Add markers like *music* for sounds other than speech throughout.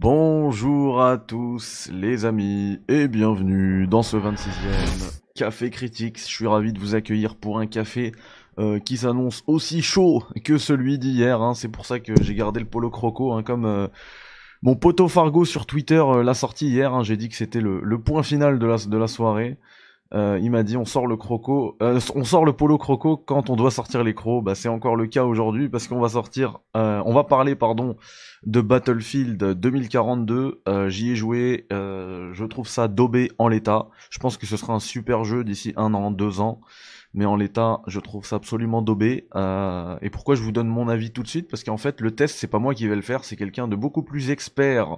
Bonjour à tous les amis et bienvenue dans ce 26e Café Critiques. Je suis ravi de vous accueillir pour un café euh, qui s'annonce aussi chaud que celui d'hier. Hein. C'est pour ça que j'ai gardé le polo croco hein, comme euh, mon poteau Fargo sur Twitter euh, l'a sorti hier. Hein. J'ai dit que c'était le, le, point final de la, de la soirée. Euh, il m'a dit on sort le croco, euh, on sort le polo croco quand on doit sortir les crocs. Bah c'est encore le cas aujourd'hui parce qu'on va sortir, euh, on va parler pardon de Battlefield 2042. J'y ai joué, je trouve ça daubé en l'état. Je pense que ce sera un super jeu d'ici un an, deux ans, mais en l'état je trouve ça absolument daubé. et pourquoi je vous donne mon avis tout de suite? Parce qu'en fait le test c'est pas moi qui vais le faire, c'est quelqu'un de beaucoup plus expert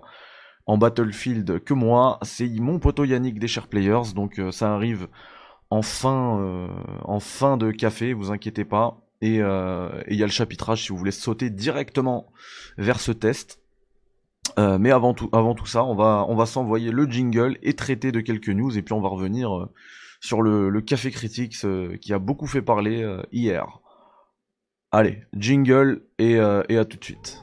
en Battlefield que moi. C'est mon poteau Yannick des Share Players, donc euh, ça arrive en fin, euh, en fin de café, vous inquiétez pas. Euh, et il y a le chapitrage si vous voulez sauter directement vers ce test. mais avant tout, avant ça, on va, s'envoyer le jingle et traiter de quelques news, et puis on va revenir sur le, Café Critics qui a beaucoup fait parler hier. Allez, jingle et à tout de suite.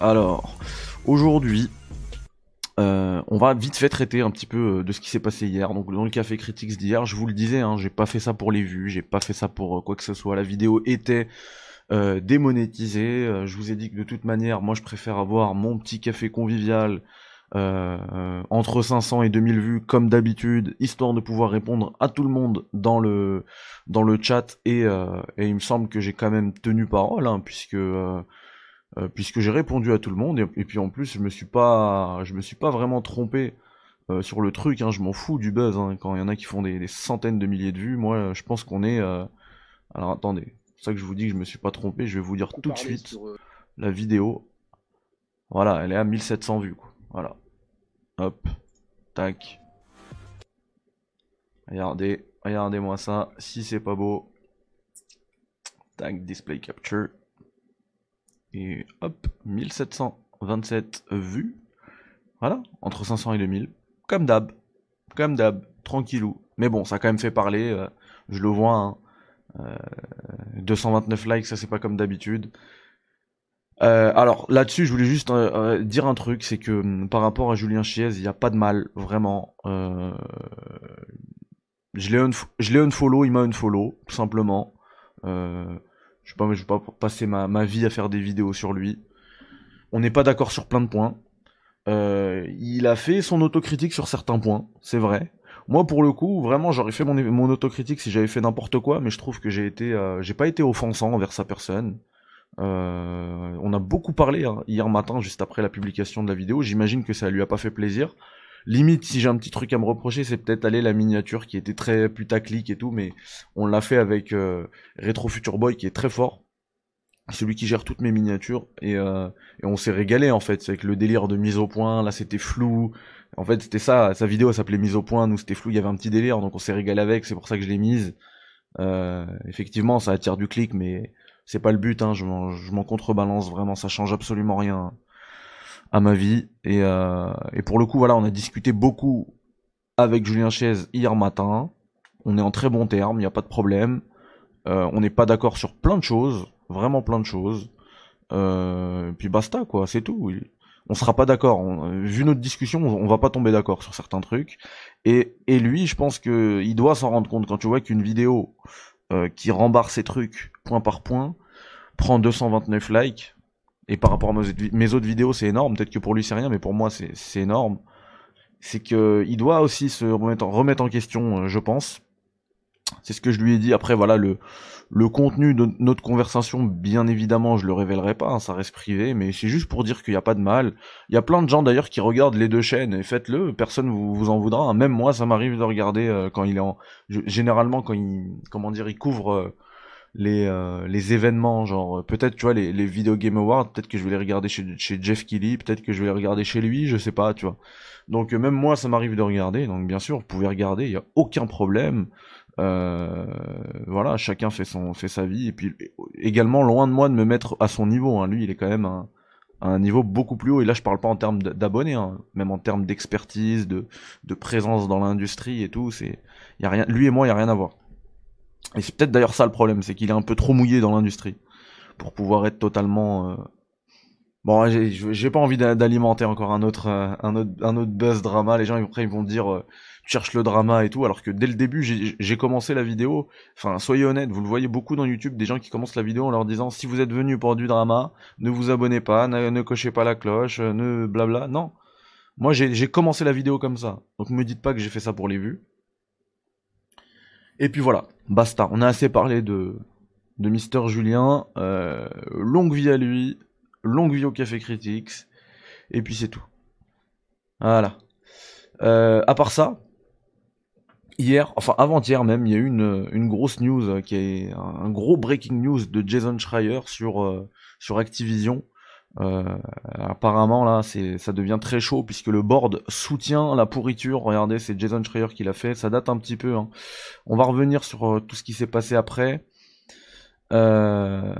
Alors, aujourd'hui, euh, on va vite fait traiter un petit peu euh, de ce qui s'est passé hier. Donc dans le café critiques d'hier, je vous le disais, hein, j'ai pas fait ça pour les vues, j'ai pas fait ça pour euh, quoi que ce soit. La vidéo était démonétisée. je vous ai dit que de toute manière, moi je préfère avoir mon petit café convivial entre 500 et 2000 vues comme d'habitude, histoire de pouvoir répondre à tout le monde dans le dans le chat et, et il me semble que j'ai quand même tenu parole hein, puisque euh, puisque j'ai répondu à tout le monde et, puis en plus je me suis pas je me suis pas vraiment trompé sur le truc hein, je m'en fous du buzz hein, quand il y en a qui font des, des, centaines de milliers de vues moi je pense qu'on est alors attendez c'est ça que je vous dis que je me suis pas trompé je vais vous dire tout de suite la vidéo voilà elle est à 1700 vues quoi voilà. Hop. Tac. Regardez. Regardez-moi ça. Si c'est pas beau. Tac. Display capture. Et hop. 1727 vues. Voilà. Entre 500 et 2000. Comme d'hab. Comme d'hab. Tranquillou. Mais bon, ça a quand même fait parler. Euh, je le vois. Hein. 229 euh, likes, ça c'est pas comme d'habitude. Euh, alors là-dessus, je voulais juste dire un truc, c'est que hum, par rapport à Julien Chiez, il n'y a pas de mal, vraiment. je l'ai un unfollow, il m'a unfollow, tout simplement. Je je vais pas passer ma, vie à faire des vidéos sur lui. On n'est pas d'accord sur plein de points. il a fait son autocritique sur certains points, c'est vrai. Moi, pour le coup, vraiment, j'aurais fait mon, mon autocritique si j'avais fait n'importe quoi, mais je trouve que j'ai été, j'ai pas été offensant envers sa personne. Euh, on a beaucoup parlé hein, hier matin, juste après la publication de la vidéo. J'imagine que ça lui a pas fait plaisir. Limite, si j'ai un petit truc à me reprocher, c'est peut-être aller la miniature qui était très putaclic et tout, mais on l'a fait avec euh, Retro Future Boy qui est très fort. Celui qui gère toutes mes miniatures et, euh, et on s'est régalé en fait avec le délire de mise au point. Là, c'était flou. En fait, c'était ça. Sa vidéo s'appelait mise au point. Nous, c'était flou. Il y avait un petit délire, donc on s'est régalé avec. C'est pour ça que je l'ai mise. Euh, effectivement, ça attire du clic, mais c'est pas le but, hein, je m'en contrebalance vraiment, ça change absolument rien à ma vie. Et, euh, et pour le coup, voilà, on a discuté beaucoup avec Julien Chaise hier matin. On est en très bon terme, il n'y a pas de problème. Euh, on n'est pas d'accord sur plein de choses, vraiment plein de choses. Euh, puis basta, quoi, c'est tout. On sera pas d'accord. Vu notre discussion, on, va pas tomber d'accord sur certains trucs. Et, et lui, je pense que il doit s'en rendre compte quand tu vois qu'une vidéo qui rembarre ses trucs point par point, prend 229 likes, et par rapport à mes, autres vidéos, c'est énorme. Peut-être que pour lui, c'est rien, mais pour moi, c'est énorme. C'est que il doit aussi se remettre en, remettre en question, euh, je pense. C'est ce que je lui ai dit. Après, voilà, le, le contenu de notre conversation, bien évidemment, je le révélerai pas, hein, ça reste privé, mais c'est juste pour dire qu'il n'y a pas de mal. Il y a plein de gens d'ailleurs qui regardent les deux chaînes, et faites-le, personne vous, vous en voudra. Hein. Même moi, ça m'arrive de regarder euh, quand il est en... généralement, quand il... comment dire, il couvre... Euh, les, euh, les événements, genre peut-être tu vois les, les Video Game Awards, peut-être que je vais les regarder chez, chez Jeff Kelly, peut-être que je vais les regarder chez lui, je sais pas, tu vois. Donc même moi, ça m'arrive de regarder. Donc bien sûr, vous pouvez regarder, il n'y a aucun problème. Euh, voilà, chacun fait son fait sa vie. Et puis également, loin de moi de me mettre à son niveau. Hein. Lui, il est quand même à un niveau beaucoup plus haut. Et là, je parle pas en termes d'abonnés, hein. même en termes d'expertise, de, de présence dans l'industrie et tout. C'est, y a rien. Lui et moi, il y a rien à voir. Et c'est peut-être d'ailleurs ça le problème, c'est qu'il est un peu trop mouillé dans l'industrie pour pouvoir être totalement. Euh, bon, j'ai pas envie d'alimenter encore un autre, euh, un autre, un autre buzz drama. Les gens après ils vont dire euh, tu cherches le drama et tout, alors que dès le début j'ai commencé la vidéo. Enfin, soyez honnête, vous le voyez beaucoup dans YouTube, des gens qui commencent la vidéo en leur disant si vous êtes venu pour du drama, ne vous abonnez pas, ne, cochez pas la cloche, ne blabla. Non, moi j'ai commencé la vidéo comme ça. Donc me dites pas que j'ai fait ça pour les vues. Et puis voilà, basta. On a assez parlé de, de Mister Julien. Euh, longue vie à lui, longue vie au Café Critics. Et puis c'est tout. Voilà. Euh, à part ça, hier, enfin avant-hier même, il y a eu une, une grosse news euh, qui est un, gros breaking news de Jason Schreier sur, sur Activision. Euh, apparemment là, ça devient très chaud puisque le board soutient la pourriture. Regardez, c'est Jason Schreier qui l'a fait. Ça date un petit peu. Hein. On va revenir sur euh, tout ce qui s'est passé après. Euh,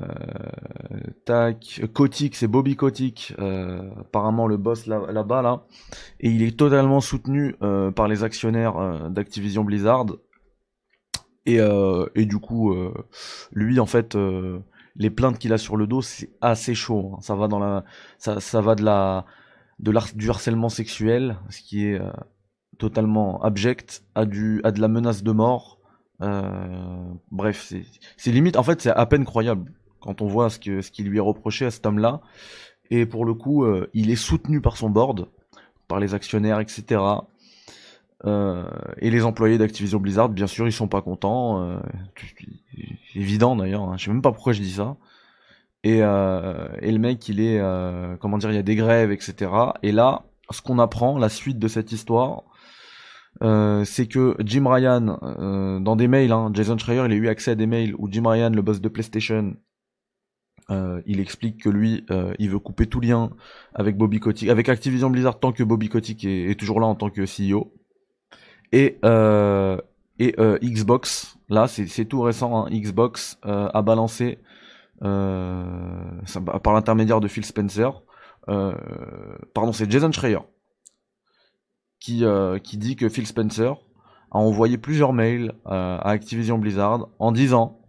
tac, Kotick, c'est Bobby Kotick, euh, apparemment le boss là-bas là, et il est totalement soutenu par les actionnaires d'Activision Blizzard. Et du coup, lui en fait, les plaintes qu'il a sur le dos, c'est assez chaud. Hein. Ça va dans la, ça, ça va de la, de du harcèlement sexuel, ce qui est euh, totalement abject, à du, à de la menace de mort. Euh, bref, c'est limite. En fait, c'est à peine croyable quand on voit ce que ce qui lui est reproché à cet homme-là. Et pour le coup, euh, il est soutenu par son board, par les actionnaires, etc. Euh, et les employés d'Activision Blizzard, bien sûr, ils sont pas contents. Euh, évident d'ailleurs. Hein. Je sais même pas pourquoi je dis ça. Et, euh, et le mec, il est, euh, comment dire, il y a des grèves, etc. Et là, ce qu'on apprend, la suite de cette histoire, euh, c'est que Jim Ryan, euh, dans des mails, hein, Jason Schreier, il a eu accès à des mails où Jim Ryan, le boss de PlayStation, euh, il explique que lui, il veut couper tout lien avec Bobby Kotick, avec Activision Blizzard tant que Bobby Kotick est toujours là en tant que CEO. Et, euh, et euh, Xbox, là c'est tout récent, hein, Xbox euh, a balancé par l'intermédiaire de Phil Spencer, pardon c'est Jason Schreier qui, qui dit que Phil Spencer a envoyé plusieurs mails à Activision Blizzard en disant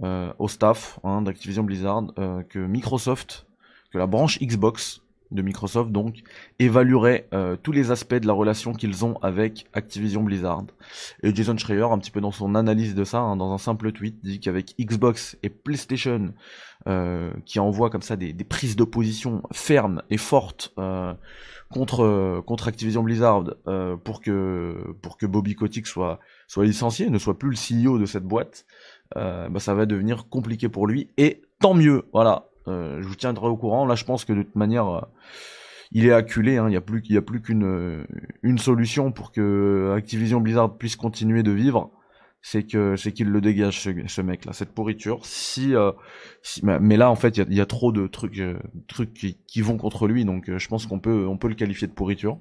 au staff hein, d'Activision Blizzard que Microsoft, que la branche Xbox de Microsoft donc évaluerait euh, tous les aspects de la relation qu'ils ont avec Activision Blizzard. Et Jason Schreier, un petit peu dans son analyse de ça, hein, dans un simple tweet, dit qu'avec Xbox et PlayStation, euh, qui envoient comme ça des, prises de position fermes et fortes euh, contre contre Activision Blizzard pour que pour que Bobby Kotick soit soit licencié, ne soit plus le CEO de cette boîte, bah, ça va devenir compliqué pour lui. Et tant mieux, voilà. Euh, je vous tiendrai au courant. Là, je pense que de toute manière, euh, il est acculé. Hein. Il n'y a plus, qu'une euh, solution pour que Activision Blizzard puisse continuer de vivre. C'est qu'il le dégage ce, mec là, cette pourriture. Si, mais là en fait il y a, trop de trucs qui, vont contre lui, donc je pense qu'on peut on peut le qualifier de pourriture.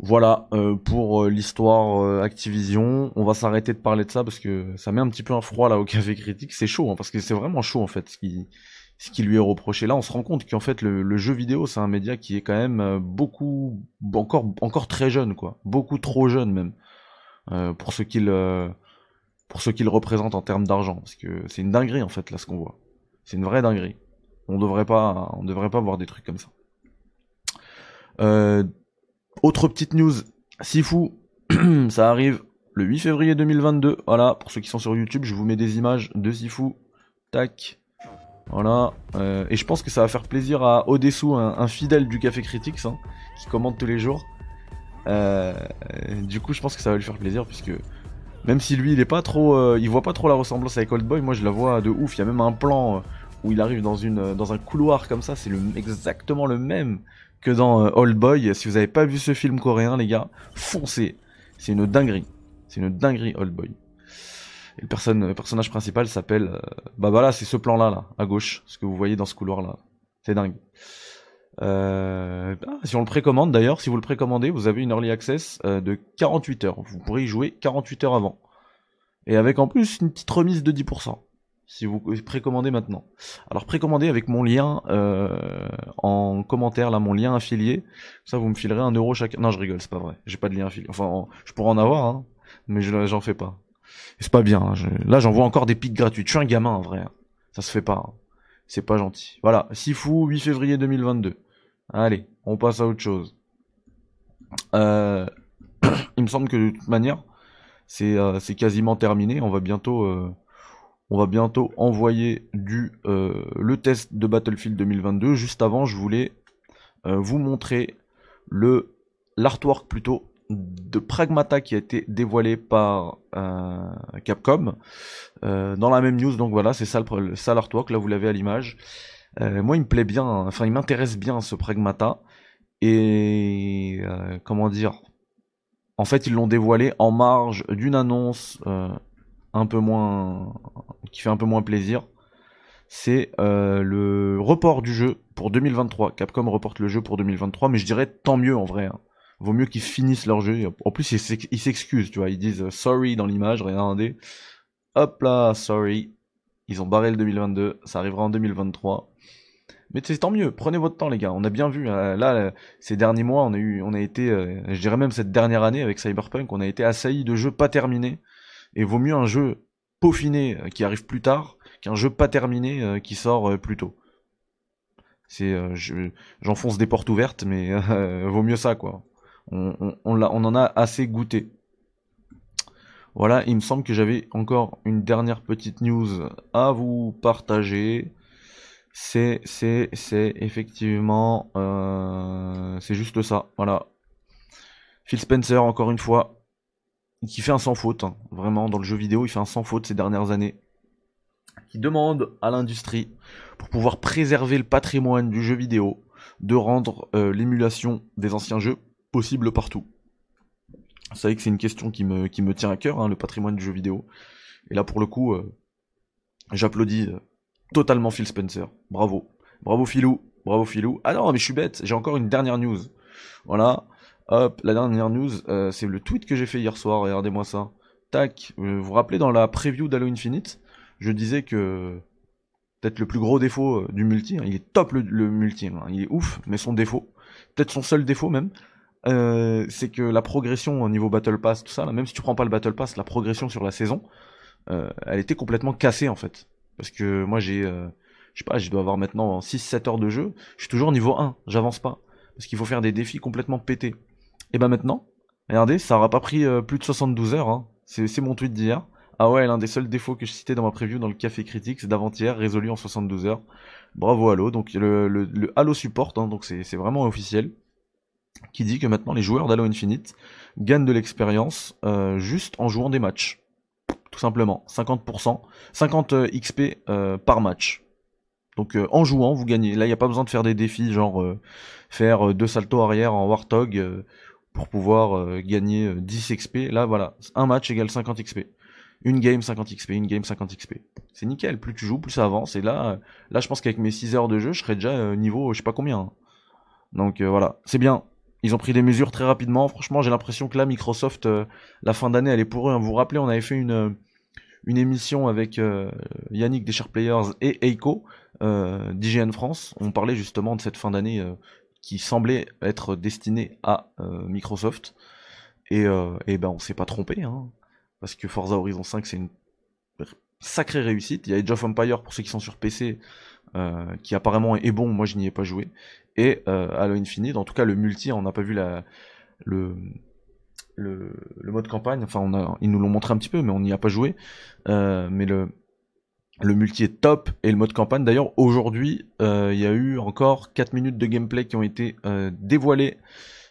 Voilà euh, pour euh, l'histoire euh, Activision. On va s'arrêter de parler de ça parce que ça met un petit peu un froid là au café critique. C'est chaud hein, parce que c'est vraiment chaud en fait ce qui, lui est reproché. Là, on se rend compte qu'en fait le, jeu vidéo c'est un média qui est quand même beaucoup encore encore très jeune quoi, beaucoup trop jeune même pour ce qu'il pour ce qu'il représente en termes d'argent parce que c'est une dinguerie en fait là ce qu'on voit. C'est une vraie dinguerie. On devrait pas on devrait pas voir des trucs comme ça. Euh, autre petite news, Sifu, *clears throat* ça arrive le 8 février 2022. Voilà, pour ceux qui sont sur YouTube, je vous mets des images de Sifu. Tac. Voilà. Euh, et je pense que ça va faire plaisir à Odessou, un, fidèle du Café Critics, hein, qui commente tous les jours. Euh, du coup, je pense que ça va lui faire plaisir, puisque même si lui, il est pas trop, euh, il voit pas trop la ressemblance avec Old Boy, moi je la vois de ouf. Il y a même un plan où il arrive dans une, dans un couloir comme ça, c'est exactement le même que dans euh, Old Boy. Si vous avez pas vu ce film coréen, les gars, foncez. C'est une dinguerie. C'est une dinguerie, Old Boy. Et le, personnage principal s'appelle... Euh, bah voilà, c'est ce plan-là, là, à gauche. Ce que vous voyez dans ce couloir-là. C'est dingue. Euh, ah, si on le précommande d'ailleurs, si vous le précommandez, vous avez une early access euh, de 48 heures. Vous pourrez y jouer 48 heures avant. Et avec en plus une petite remise de 10%. Si vous précommandez maintenant. Alors précommandez avec mon lien euh, en commentaire, là, mon lien affilié. Ça, vous me filerez un euro chacun. Non, je rigole, c'est pas vrai. J'ai pas de lien affilié. Enfin, je pourrais en avoir, hein, mais j'en fais pas. C'est pas bien. Hein. Là, j'envoie encore des pics gratuits. Je suis un gamin, en vrai. Hein. Ça se fait pas. Hein. C'est pas gentil. Voilà, fou 8 février 2022. Allez, on passe à autre chose. Euh, *coughs* il me semble que de toute manière, euh, c'est quasiment terminé. On va bientôt, euh, on va bientôt envoyer du le test de Battlefield 2022. Juste avant, je voulais vous montrer l'artwork plutôt de Pragmata qui a été dévoilé par Capcom dans la même news. Donc voilà, c'est ça l'artwork. Là, vous l'avez à l'image. Euh, moi, il me plaît bien, enfin, il m'intéresse bien ce Pragmata. Et euh, comment dire? En fait, ils l'ont dévoilé en marge d'une annonce euh, un peu moins, qui fait un peu moins plaisir. C'est le report du jeu pour 2023. Capcom reporte le jeu pour 2023, mais je dirais tant mieux en vrai. Hein. Vaut mieux qu'ils finissent leur jeu. En plus, ils s'excusent, tu vois. Ils disent sorry dans l'image, regardez. Hop là, sorry. Ils ont barré le 2022, ça arrivera en 2023. Mais c'est tant mieux, prenez votre temps les gars. On a bien vu euh, là euh, ces derniers mois, on a eu on a été euh, je dirais même cette dernière année avec Cyberpunk, on a été assailli de jeux pas terminés et vaut mieux un jeu peaufiné qui arrive plus tard qu'un jeu pas terminé qui sort plus tôt. C'est j'enfonce des portes ouvertes mais *laughs* vaut mieux ça quoi. On, en a assez goûté. Voilà, il me semble que j'avais encore une dernière petite news à vous partager c'est c'est c'est effectivement euh, c'est juste ça voilà Phil Spencer encore une fois qui fait un sans faute hein. vraiment dans le jeu vidéo il fait un sans faute ces dernières années qui demande à l'industrie pour pouvoir préserver le patrimoine du jeu vidéo de rendre euh, l'émulation des anciens jeux possible partout vous savez que c'est une question qui me, qui me tient à cœur, hein, le patrimoine du jeu vidéo. Et là, pour le coup, euh, j'applaudis totalement Phil Spencer. Bravo. Bravo Philou. Bravo Philou. Ah non, mais je suis bête. J'ai encore une dernière news. Voilà. Hop, la dernière news, euh, c'est le tweet que j'ai fait hier soir. Regardez-moi ça. Tac. Euh, vous vous rappelez dans la preview d'Halo Infinite, je disais que peut-être le plus gros défaut euh, du multi, hein, il est top le, multi, hein, il est ouf, mais son défaut, peut-être son seul défaut même, c'est que la progression au niveau Battle Pass, tout ça, même si tu prends pas le Battle Pass, la progression sur la saison, elle était complètement cassée en fait. Parce que moi j'ai, euh, je sais pas, je dois avoir maintenant 6-7 heures de jeu, je suis toujours niveau 1, j'avance pas. Parce qu'il faut faire des défis complètement pétés. Et ben maintenant, regardez, ça aura pas pris euh, plus de 72 heures, hein. c'est mon tweet d'hier. Ah ouais, l'un des seuls défauts que je citais dans ma preview dans le Café Critique, c'est d'avant-hier, résolu en 72 heures. Bravo Halo, donc le, le, Halo Support, hein, donc c'est vraiment officiel, qui dit que maintenant les joueurs d'Halo Infinite gagnent de l'expérience euh, juste en jouant des matchs tout simplement. 50%, 50 XP par match. Donc euh, en jouant, vous gagnez. Là, il n'y a pas besoin de faire des défis, genre faire deux saltos arrière en Warthog pour pouvoir gagner 10 XP. Là, voilà, un match égale 50 XP. Une game 50 XP, une game 50 XP. C'est nickel, plus tu joues, plus ça avance. Et là, là je pense qu'avec mes 6 heures de jeu, je serais déjà niveau je sais pas combien. Hein. Donc voilà, c'est bien. Ils ont pris des mesures très rapidement. Franchement, j'ai l'impression que là, Microsoft, la fin d'année, elle est pour eux. Hein. Vous vous rappelez, on avait fait une, émission avec euh, Yannick des Players et Eiko euh, d'IGN France. On parlait justement de cette fin d'année euh, qui semblait être destinée à Microsoft. Et, et, ben on s'est pas trompé, hein, parce que Forza Horizon 5 c'est une sacrée réussite. Il y a Age of Empire pour ceux qui sont sur PC, qui apparemment est bon. Moi je n'y ai pas joué. Et Halo Infinite, en tout cas le multi, on n'a pas vu la le le, mode campagne. Enfin, on a, ils nous l'ont montré un petit peu, mais on n'y a pas joué. Euh, mais le, le multi est top et le mode campagne. D'ailleurs, aujourd'hui, euh, il y a eu encore 4 minutes de gameplay qui ont été euh, dévoilées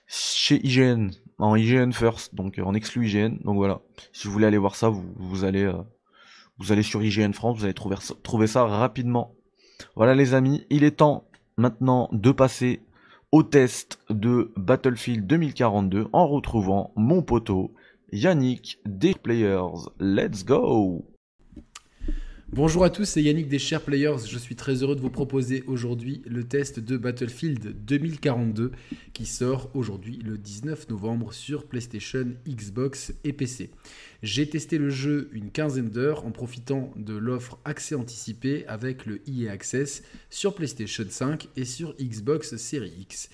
chez IGN, en IGN First, donc en exclu IGN. Donc voilà, si vous voulez aller voir ça, vous, vous allez, vous allez sur IGN France, vous allez trouver, trouver ça rapidement. Voilà les amis, il est temps maintenant de passer au test de Battlefield 2042 en retrouvant mon poteau Yannick des Players. Let's go Bonjour à tous, c'est Yannick des Share Players. Je suis très heureux de vous proposer aujourd'hui le test de Battlefield 2042 qui sort aujourd'hui le 19 novembre sur PlayStation, Xbox et PC. J'ai testé le jeu une quinzaine d'heures en profitant de l'offre accès anticipé avec le EA Access sur PlayStation 5 et sur Xbox Series X.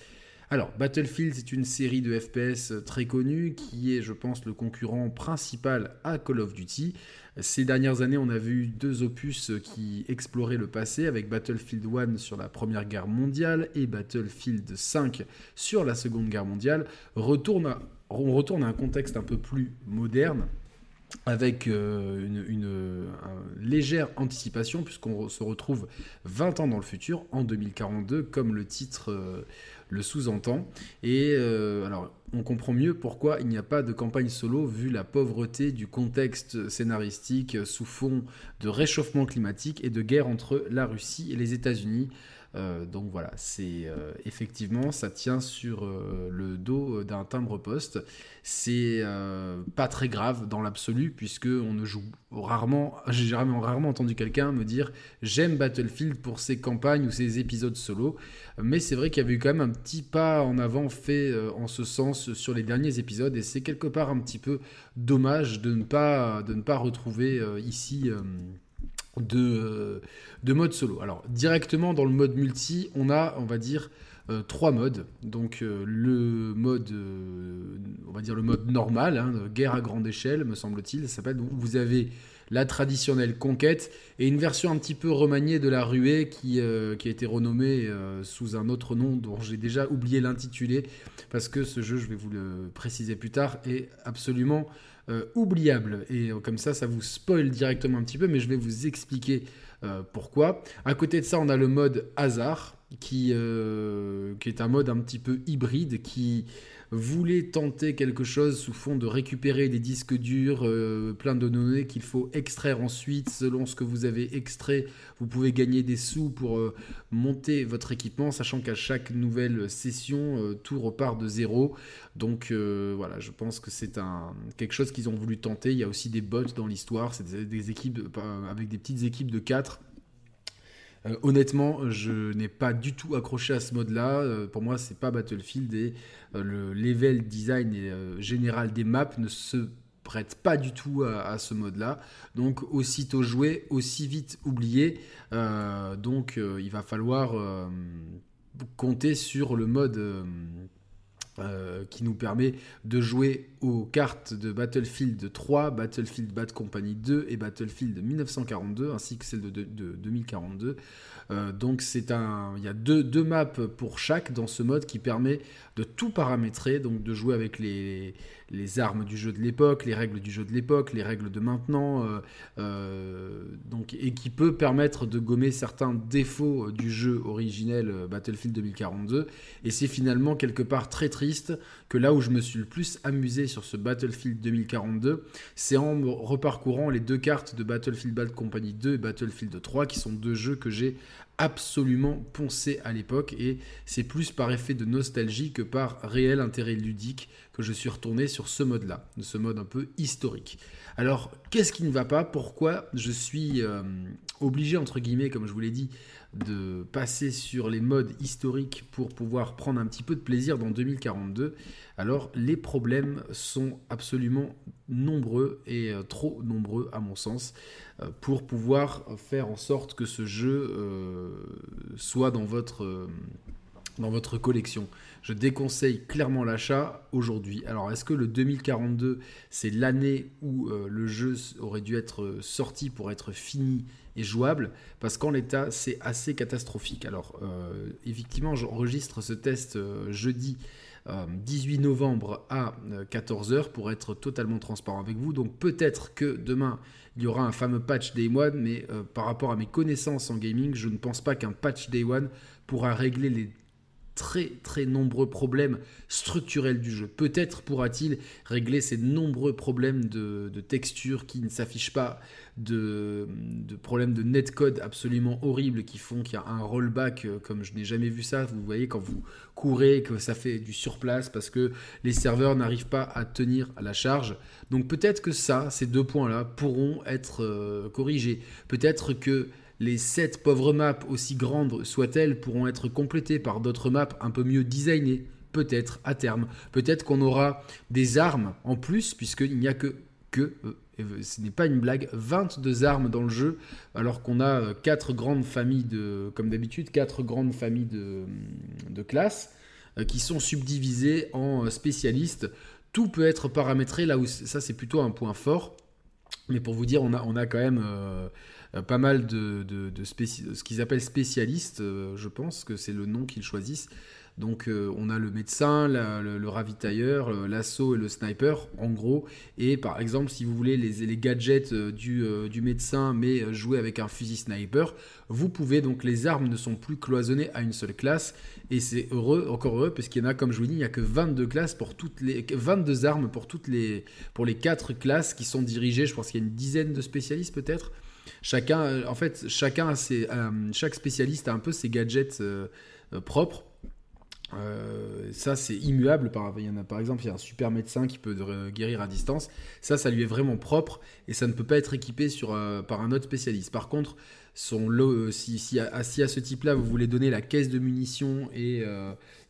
Alors, Battlefield, c'est une série de FPS très connue qui est, je pense, le concurrent principal à Call of Duty. Ces dernières années, on a vu deux opus qui exploraient le passé avec Battlefield 1 sur la Première Guerre mondiale et Battlefield 5 sur la Seconde Guerre mondiale. On retourne à un contexte un peu plus moderne avec euh, une, légère anticipation puisqu'on se retrouve 20 ans dans le futur, en 2042, comme le titre euh, le sous-entend. Et euh, alors, on comprend mieux pourquoi il n'y a pas de campagne solo vu la pauvreté du contexte scénaristique sous fond de réchauffement climatique et de guerre entre la Russie et les États-Unis. Euh, donc voilà, c'est euh, effectivement, ça tient sur euh, le dos d'un timbre-poste. C'est pas très grave dans l'absolu, puisque on ne joue rarement. J'ai rarement, entendu quelqu'un me dire j'aime Battlefield pour ses campagnes ou ses épisodes solo. Mais c'est vrai qu'il y avait eu quand même un petit pas en avant fait en ce sens sur les derniers épisodes, et c'est quelque part un petit peu dommage de ne pas retrouver ici de, euh, de mode solo. Alors directement dans le mode multi, on a, on va dire, euh, trois modes. Donc euh, le mode, on va dire le mode normal, hein, guerre à grande échelle, me semble-t-il, ça s'appelle. Vous avez la traditionnelle conquête et une version un petit peu remaniée de la ruée qui, qui a été renommée sous un autre nom dont j'ai déjà oublié l'intitulé parce que ce jeu, je vais vous le préciser plus tard, est absolument euh, oubliable. Et euh, comme ça, ça vous spoil directement un petit peu, mais je vais vous expliquer euh, pourquoi. À côté de ça, on a le mode hasard, qui, qui est un mode un petit peu hybride, qui voulait tenter quelque chose sous fond de récupérer des disques durs, euh, plein de données qu'il faut extraire ensuite. Selon ce que vous avez extrait, vous pouvez gagner des sous pour euh, monter votre équipement, sachant qu'à chaque nouvelle session, euh, tout repart de zéro. Donc voilà, je pense que c'est un, quelque chose qu'ils ont voulu tenter. Il y a aussi des bots dans l'histoire, c'est des, des, équipes avec des petites équipes de 4 euh, honnêtement, je n'ai pas du tout accroché à ce mode-là. Euh, pour moi, c'est pas Battlefield et euh, le level design général des maps ne se prête pas du tout à, ce mode-là. Donc, aussitôt joué, aussi vite oublié. donc, il va falloir compter sur le mode euh, qui nous permet de jouer aux cartes de Battlefield 3, Battlefield Bad Company 2 et Battlefield 1942, ainsi que celle de, de 2042. Euh, donc c'est un, il y a deux, deux, maps pour chaque dans ce mode qui permet de tout paramétrer, donc de jouer avec les, les armes du jeu de l'époque, les règles du jeu de l'époque, les règles de maintenant, euh, euh, donc, et qui peut permettre de gommer certains défauts du jeu originel Battlefield 2042. Et c'est finalement quelque part très triste que là où je me suis le plus amusé sur ce Battlefield 2042, c'est en reparcourant les deux cartes de Battlefield Bad Company 2 et Battlefield 3, qui sont deux jeux que j'ai absolument poncé à l'époque et c'est plus par effet de nostalgie que par réel intérêt ludique que je suis retourné sur ce mode-là, de ce mode un peu historique. Alors, qu'est-ce qui ne va pas? Pourquoi je suis euh, obligé, entre guillemets, comme je vous l'ai dit, de passer sur les modes historiques pour pouvoir prendre un petit peu de plaisir dans 2042 Alors, les problèmes sont absolument nombreux et euh, trop nombreux à mon sens euh, pour pouvoir faire en sorte que ce jeu soit dans votre dans votre collection. Je déconseille clairement l'achat aujourd'hui. Alors, est-ce que le 2042, c'est l'année où euh, le jeu aurait dû être sorti pour être fini et jouable? Parce qu'en l'état, c'est assez catastrophique. Alors, euh, effectivement, j'enregistre ce test euh, jeudi 18 novembre à 14h pour être totalement transparent avec vous. Donc, peut-être que demain, il y aura un fameux patch Day One, mais par rapport à mes connaissances en gaming, je ne pense pas qu'un patch Day One pourra régler les très très nombreux problèmes structurels du jeu. Peut-être pourra-t-il régler ces nombreux problèmes de, texture qui ne s'affichent pas, de, problèmes de netcode absolument horribles qui font qu'il y a un rollback euh, comme je n'ai jamais vu ça. Vous voyez quand vous courez que ça fait du surplace parce que les serveurs n'arrivent pas à tenir la charge. Donc peut-être que ça, ces deux points-là pourront être euh, corrigés. Peut-être que les 7 pauvres maps, aussi grandes soient-elles, pourront être complétées par d'autres maps un peu mieux designées, peut-être à terme. Peut-être qu'on aura des armes en plus, puisqu'il n'y a que, que euh, ce n'est pas une blague, 22 armes dans le jeu, alors qu'on a 4 euh, grandes familles de, comme d'habitude, 4 grandes familles de, classes euh, qui sont subdivisées en spécialistes. Tout peut être paramétré, là où ça c'est plutôt un point fort. Mais pour vous dire, on a, quand même pas mal de, de, ce qu'ils appellent spécialistes, euh, je pense que c'est le nom qu'ils choisissent. Donc euh, on a le médecin, le, ravitailleur, l'assaut et le sniper, en gros. Et par exemple, si vous voulez les, les gadgets du, du, médecin, mais jouer avec un fusil sniper, vous pouvez donc les armes ne sont plus cloisonnées à une seule classe. Et c'est heureux, encore heureux, parce qu'il y en a, comme je vous dis, il n'y a que 22 classes pour toutes les 22 armes pour toutes les pour les quatre classes qui sont dirigées. Je pense qu'il y a une dizaine de spécialistes peut-être. Chacun, euh, en fait, chacun a ses, euh, chaque spécialiste a un peu ses gadgets euh, propres. ça, c'est immuable. Par, il y en a, par exemple, il y a un super médecin qui peut guérir à distance. Ça, ça lui est vraiment propre et ça ne peut pas être équipé sur, par un autre spécialiste. Par contre, lot, si, à, ce type-là, vous voulez donner la caisse de munitions et,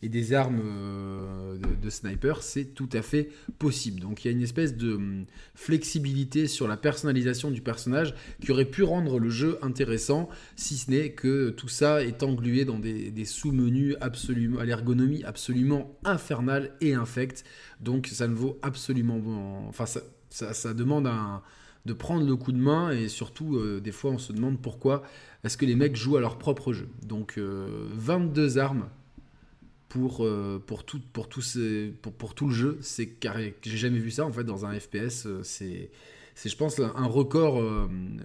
et des armes euh, de, sniper, c'est tout à fait possible. Donc il y a une espèce de hum, flexibilité sur la personnalisation du personnage qui aurait pu rendre le jeu intéressant, si ce n'est que tout ça est englué dans des, sous-menus absolument à l'ergonomie absolument infernale et infecte. Donc ça ne vaut absolument, enfin ça, ça, demande de prendre le coup de main et surtout euh, des fois on se demande pourquoi est-ce que les mecs jouent à leur propre jeu. Donc 22 euh, armes pour, euh, pour, tout, pour, tout pour, pour, tout le jeu. C'est carré. J'ai jamais vu ça en fait dans un FPS. C'est, c'est je pense, un record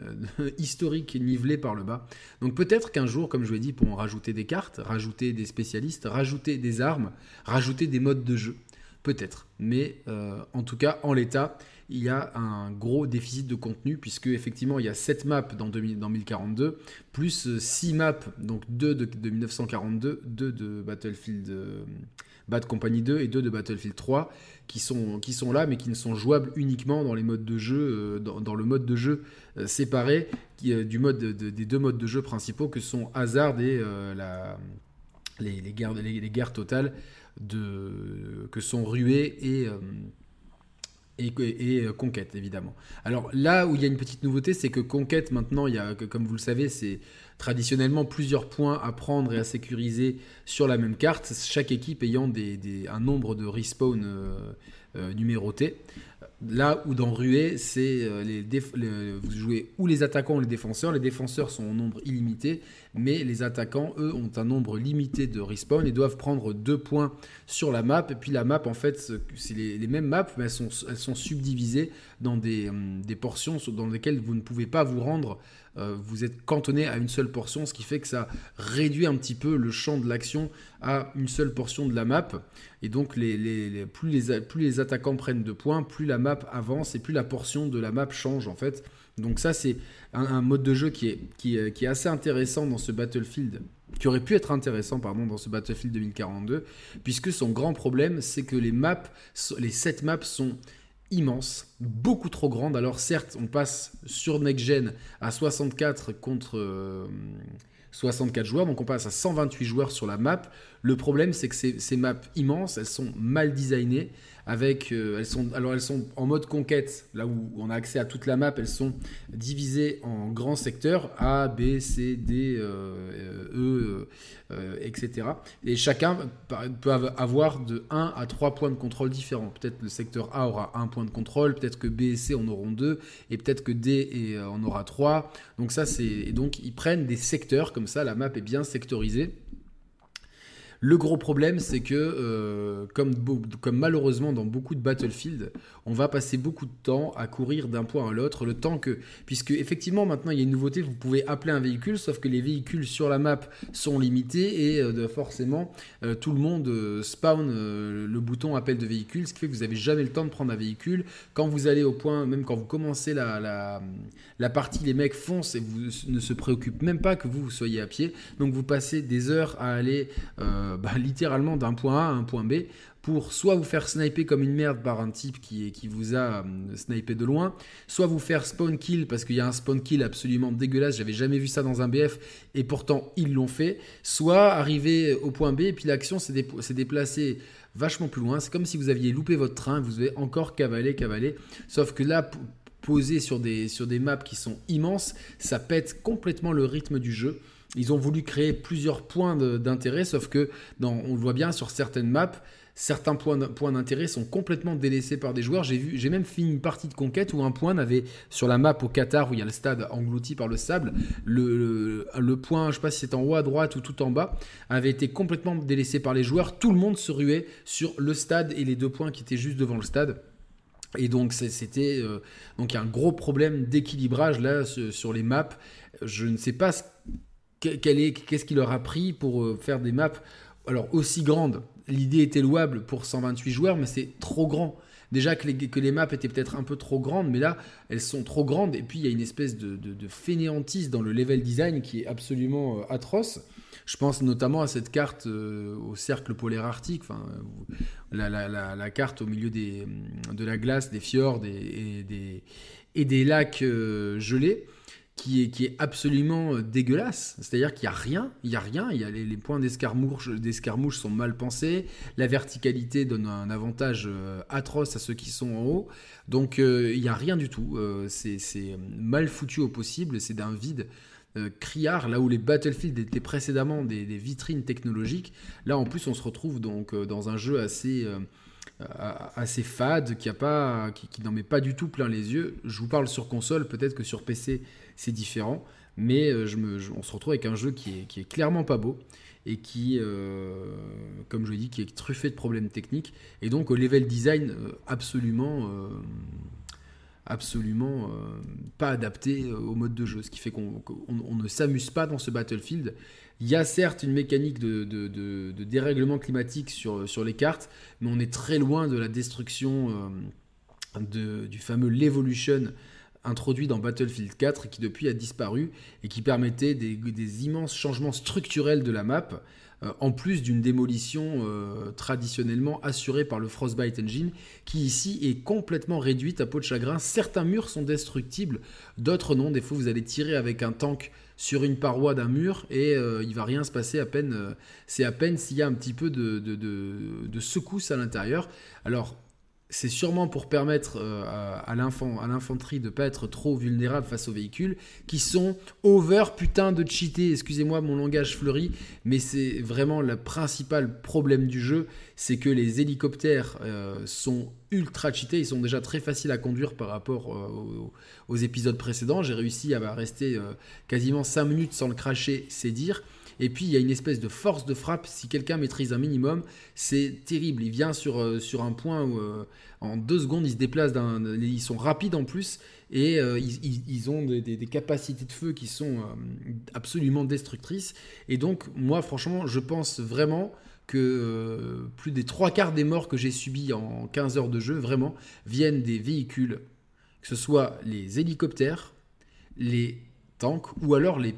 *laughs* historique nivelé par le bas. Donc peut-être qu'un jour, comme je l'ai dit, pourront rajouter des cartes, rajouter des spécialistes, rajouter des armes, rajouter des modes de jeu. Peut-être. Mais en tout cas, en l'état, il y a un gros déficit de contenu puisque effectivement il y a 7 maps dans, 1042 plus 6 maps, donc 2 de, 1942, 2 de Battlefield euh, Bad Company 2 et 2 de Battlefield 3 qui sont, qui sont là mais qui ne sont jouables uniquement dans les modes de jeu, euh, dans, le mode de jeu euh, séparé du mode des deux modes de jeu principaux que sont Hazard et la, les, guerres, les, guerres totales de, que sont Ruée et et, euh, Conquête, évidemment. Alors là où il y a une petite nouveauté, c'est que Conquête, maintenant, il y a, comme vous le savez, c'est traditionnellement plusieurs points à prendre et à sécuriser sur la même carte, chaque équipe ayant un nombre de respawn euh, euh, numérotés. Là où dans Ruée, c'est euh, vous jouez ou les attaquants ou les défenseurs. Les défenseurs sont en nombre illimité, mais les attaquants, eux, ont un nombre limité de respawn et doivent prendre deux points sur la map. Et puis la map, en fait, c'est les, mêmes maps, mais elles sont, subdivisées dans des, hum, des, portions dans lesquelles vous ne pouvez pas vous rendre. Euh, vous êtes cantonné à une seule portion, ce qui fait que ça réduit un petit peu le champ de l'action à une seule portion de la map. Et donc, plus, les, plus les attaquants prennent de points, plus la map avance et plus la portion de la map change en fait. Donc ça, c'est un, mode de jeu qui est, qui, est assez intéressant dans ce Battlefield qui aurait pu être intéressant pardon, dans ce Battlefield 2042, puisque son grand problème, c'est que les maps, les 7 maps sont immenses, beaucoup trop grandes. Alors certes, on passe sur Next Gen à 64 contre, 64 joueurs, donc on passe à 128 joueurs sur la map. Le problème, c'est que ces, maps immenses, elles sont mal designées. Avec, euh, elles sont, alors elles sont en mode conquête, là où on a accès à toute la map. Elles sont divisées en grands secteurs A, B, C, D, euh, E, euh, etc. Et chacun peut avoir de 1 à 3 points de contrôle différents. Peut-être le secteur A aura un point de contrôle, peut-être que B et C en auront deux, et peut-être que D et, en aura trois. Donc ça, c'est et donc ils prennent des secteurs comme ça. La map est bien sectorisée. Le gros problème, c'est que, euh, comme, malheureusement dans beaucoup de Battlefield, on va passer beaucoup de temps à courir d'un point à l'autre, le temps que, puisque effectivement maintenant il y a une nouveauté, vous pouvez appeler un véhicule, sauf que les véhicules sur la map sont limités et euh, forcément euh, tout le monde spawn le bouton appel de véhicule, ce qui fait que vous n'avez jamais le temps de prendre un véhicule. Quand vous allez au point, même quand vous commencez la, partie, les mecs foncent et vous ne se préoccupent même pas que vous, soyez à pied, donc vous passez des heures à aller bah, *laughs* littéralement d'un point A à un point B pour soit vous faire sniper comme une merde par un type qui, qui vous a euh, snipé de loin, soit vous faire spawn kill parce qu'il y a un spawn kill absolument dégueulasse, j'avais jamais vu ça dans un BF et pourtant ils l'ont fait, soit arriver au point B et puis l'action s'est déplacée vachement plus loin, c'est comme si vous aviez loupé votre train, vous avez encore cavalé, cavalé, sauf que là posé sur des, sur des maps qui sont immenses, ça pète complètement le rythme du jeu. Ils ont voulu créer plusieurs points d'intérêt, sauf que on le voit bien sur certaines maps, certains points d'intérêt sont complètement délaissés par des joueurs. J'ai même fini une partie de conquête où un point n'avait sur la map au Qatar où il y a le stade englouti par le sable, le, point, je sais pas si c'est en haut à droite ou tout en bas, avait été complètement délaissé par les joueurs. Tout le monde se ruait sur le stade et les deux points qui étaient juste devant le stade. Et donc c'était euh, donc il y a un gros problème d'équilibrage là sur les maps. Je ne sais pas qu'est-ce qu'il leur a pris pour euh, faire des maps? Alors aussi grandes. L'idée était louable pour 128 joueurs, mais c'est trop grand. Déjà que les, maps étaient peut-être un peu trop grandes, mais là, elles sont trop grandes. Et puis, il y a une espèce de, de, fainéantise dans le level design qui est absolument euh, atroce. Je pense notamment à cette carte euh, au cercle polaire arctique, enfin, la, carte au milieu de la glace, des fjords et des lacs gelés qui est, qui est absolument euh, dégueulasse. C'est-à-dire qu'il n'y a rien, il y a rien, il y a les, points d'escarmouche, sont mal pensés, la verticalité donne un avantage euh, atroce à ceux qui sont en haut, donc euh, il n'y a rien du tout. c'est mal foutu au possible, c'est d'un vide criard, là où les Battlefield étaient précédemment des, vitrines technologiques, là en plus on se retrouve donc dans un jeu assez assez fade, qui, qui n'en met pas du tout plein les yeux. Je vous parle sur console, peut-être que sur PC c'est différent. Mais euh, on se retrouve avec un jeu qui est, clairement pas beau et qui, euh, comme je dis, qui est truffé de problèmes techniques. Et donc au level design euh, absolument, absolument pas adapté au mode de jeu. Ce qui fait qu'on ne s'amuse pas dans ce Battlefield. Il y a certes une mécanique de, dérèglement climatique sur, sur les cartes, mais on est très loin de la destruction du fameux L'Evolution introduit dans Battlefield 4 qui depuis a disparu et qui permettait des, immenses changements structurels de la map, euh, en plus d'une démolition euh, traditionnellement assurée par le Frostbite Engine, qui ici est complètement réduite à peau de chagrin. Certains murs sont destructibles, d'autres non. Des fois, vous allez tirer avec un tank sur une paroi d'un mur et euh, il va rien se passer à peine. c'est à peine s'il y a un petit peu de, de, de secousse à l'intérieur. Alors c'est sûrement pour permettre euh, à l'infanterie de ne pas être trop vulnérable face aux véhicules qui sont over putain de cheatés. Excusez-moi mon langage fleuri, mais c'est vraiment le principal problème du jeu, c'est que les hélicoptères euh, sont ultra cheatés, ils sont déjà très faciles à conduire par rapport euh, aux, épisodes précédents. J'ai réussi à rester quasiment 5 minutes sans le cracher, c'est dire. Et puis il y a une espèce de force de frappe. Si quelqu'un maîtrise un minimum, c'est terrible. Il vient sur, euh, sur un point où euh, en deux secondes il se déplace. Ils sont rapides en plus et euh, ils, ont des, capacités de feu qui sont absolument destructrices. Et donc moi franchement je pense vraiment que plus des trois quarts des morts que j'ai subis en 15 heures de jeu vraiment viennent des véhicules, que ce soit les hélicoptères, les tanks ou alors les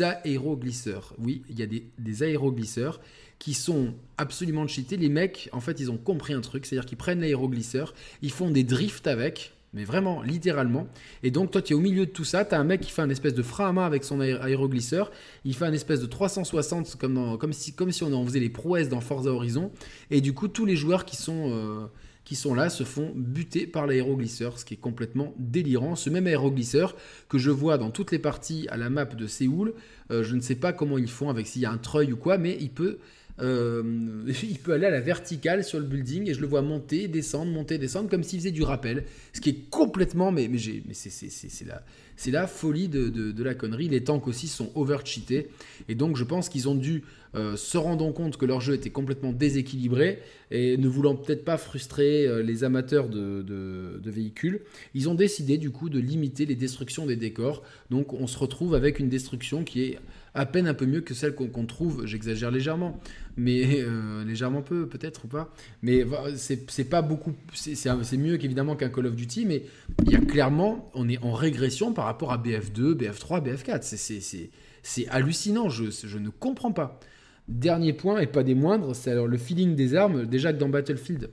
aéroglisseurs. Oui, il y a des, aéroglisseurs qui sont absolument cheatés. Les mecs, en fait, ils ont compris un truc, c'est-à-dire qu'ils prennent l'aéroglisseur, ils font des drifts avec, mais vraiment, littéralement. Et donc, toi, tu es au milieu de tout ça, tu as un mec qui fait un espèce de frein à main avec son aéroglisseur, il fait un espèce de 360, comme, comme, si, comme si on en faisait les prouesses dans Forza Horizon, et du coup, tous les joueurs qui sont... Euh, qui sont là se font buter par l'aéroglisseur, ce qui est complètement délirant. Ce même aéroglisseur que je vois dans toutes les parties à la map de Séoul, euh, je ne sais pas comment ils font avec s'il y a un treuil ou quoi, mais il peut, euh, *laughs* il peut aller à la verticale sur le building et je le vois monter, descendre, monter, descendre comme s'il faisait du rappel, ce qui est complètement, mais, mais, mais c'est la, la folie de, la connerie. Les tanks aussi sont over-cheatés et donc je pense qu'ils ont dû euh, se rendant compte que leur jeu était complètement déséquilibré et ne voulant peut-être pas frustrer euh, les amateurs de, véhicules, ils ont décidé du coup de limiter les destructions des décors. Donc on se retrouve avec une destruction qui est à peine un peu mieux que celle qu'on trouve, j'exagère légèrement, mais euh, légèrement peu peut-être ou pas, mais c'est pas beaucoup, c'est mieux qu'évidemment qu'un Call of Duty, mais il y a clairement, on est en régression par rapport à BF2, BF3, BF4, c'est hallucinant, je, je ne comprends pas. Dernier point, et pas des moindres, c'est alors le feeling des armes, déjà que dans Battlefield,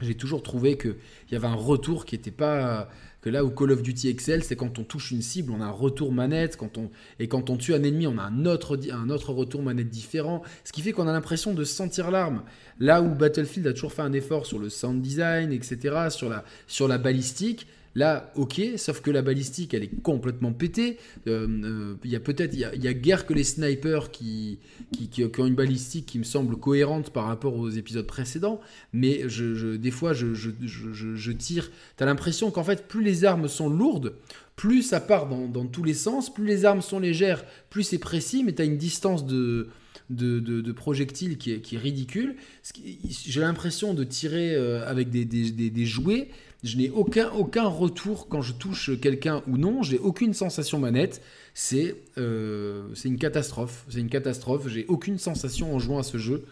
j'ai toujours trouvé qu'il y avait un retour qui n'était pas que là où Call of Duty excel, c'est quand on touche une cible, on a un retour manette, quand on, et quand on tue un ennemi, on a un autre, un autre retour manette différent, ce qui fait qu'on a l'impression de sentir l'arme. Là où Battlefield a toujours fait un effort sur le sound design, etc., sur la, sur la balistique, Là, ok, sauf que la balistique, elle est complètement pétée. Euh, euh, il y a peut-être, il y, a guère que les snipers qui qui, ont une balistique qui me semble cohérente par rapport aux épisodes précédents. Mais je, des fois, je, tire. T'as l'impression qu'en fait, plus les armes sont lourdes, plus ça part dans, tous les sens, plus les armes sont légères, plus c'est précis, mais tu as une distance de, de, de, projectiles qui est, qui est ridicule. J'ai l'impression de tirer euh, avec des, des, des jouets je n'ai aucun, aucun retour quand je touche quelqu'un ou non. J'ai aucune sensation manette. C'est euh, une catastrophe. C'est une catastrophe. J'ai aucune sensation en jouant à ce jeu.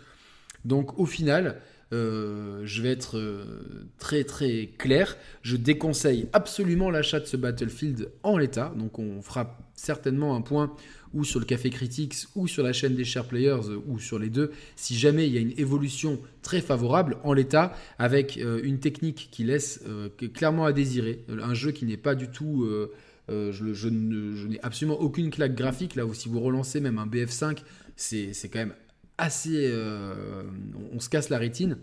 Donc au final, euh, je vais être euh, très très clair. Je déconseille absolument l'achat de ce Battlefield en l'état. Donc on fera certainement un point ou sur le Café Critics ou sur la chaîne des Share Players euh, ou sur les deux, si jamais il y a une évolution très favorable en l'état avec euh, une technique qui laisse euh, clairement à désirer, un jeu qui n'est pas du tout... je, n'ai absolument aucune claque graphique. Là où si vous relancez même un BF5, c'est quand même assez... on se casse la rétine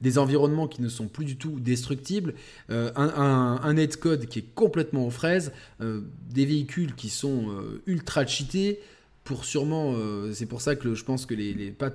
des environnements qui ne sont plus du tout destructibles, euh, un, un, netcode qui est complètement aux fraises, euh, des véhicules qui sont euh, ultra cheatés. Pour sûrement, c'est pour ça que je pense que les, les pas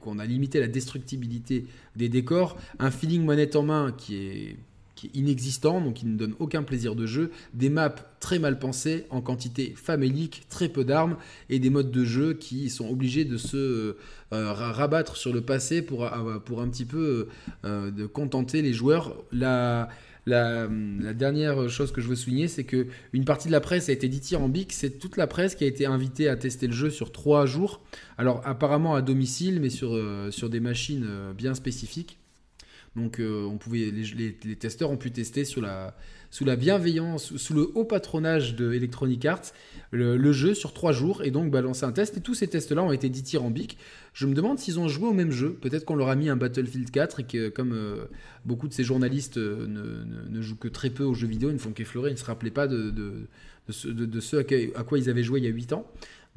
qu'on a limité la destructibilité des décors, un feeling manette en main qui est qui est inexistant, donc qui ne donne aucun plaisir de jeu, des maps très mal pensées, en quantité famélique, très peu d'armes, et des modes de jeu qui sont obligés de se euh, euh, rabattre sur le passé pour, euh, pour un petit peu de contenter les joueurs. La, la, la, dernière chose que je veux souligner, c'est que une partie de la presse a été dithyrambique. C'est toute la presse qui a été invitée à tester le jeu sur trois jours. Alors apparemment à domicile, mais sur, sur des machines bien spécifiques. Donc euh, on pouvait, les, testeurs ont pu tester sous la, sous la bienveillance, sous le haut patronage de Electronic Arts, le, jeu sur trois jours et donc balancer un test. Et tous ces tests-là ont été dithyrambiques. Je me demande s'ils ont joué au même jeu. Peut-être qu'on leur a mis un Battlefield 4 et que comme euh, beaucoup de ces journalistes euh, ne, jouent que très peu aux jeux vidéo, ils ne font qu'effleurer, ils ne se rappelaient pas de, de, de, ce à, quoi ils avaient joué il y a 8 ans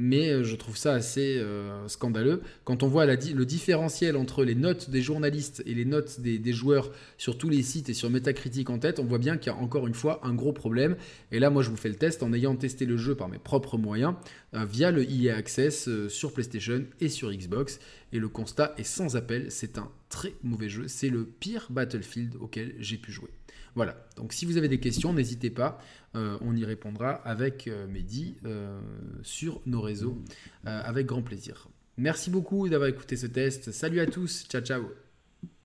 mais euh, je trouve ça assez euh, scandaleux. Quand on voit le différentiel entre les notes des journalistes et les notes des, joueurs sur tous les sites et sur Metacritic en tête, on voit bien qu'il y a encore une fois un gros problème. Et là, moi, je vous fais le test en ayant testé le jeu par mes propres moyens euh, via le EA Access sur PlayStation et sur Xbox. Et le constat est sans appel, c'est un très mauvais jeu. C'est le pire Battlefield auquel j'ai pu jouer. Voilà, donc si vous avez des questions, n'hésitez pas, euh, on y répondra avec euh, Mehdi euh, sur nos réseaux avec grand plaisir. Merci beaucoup d'avoir écouté ce test. Salut à tous, ciao ciao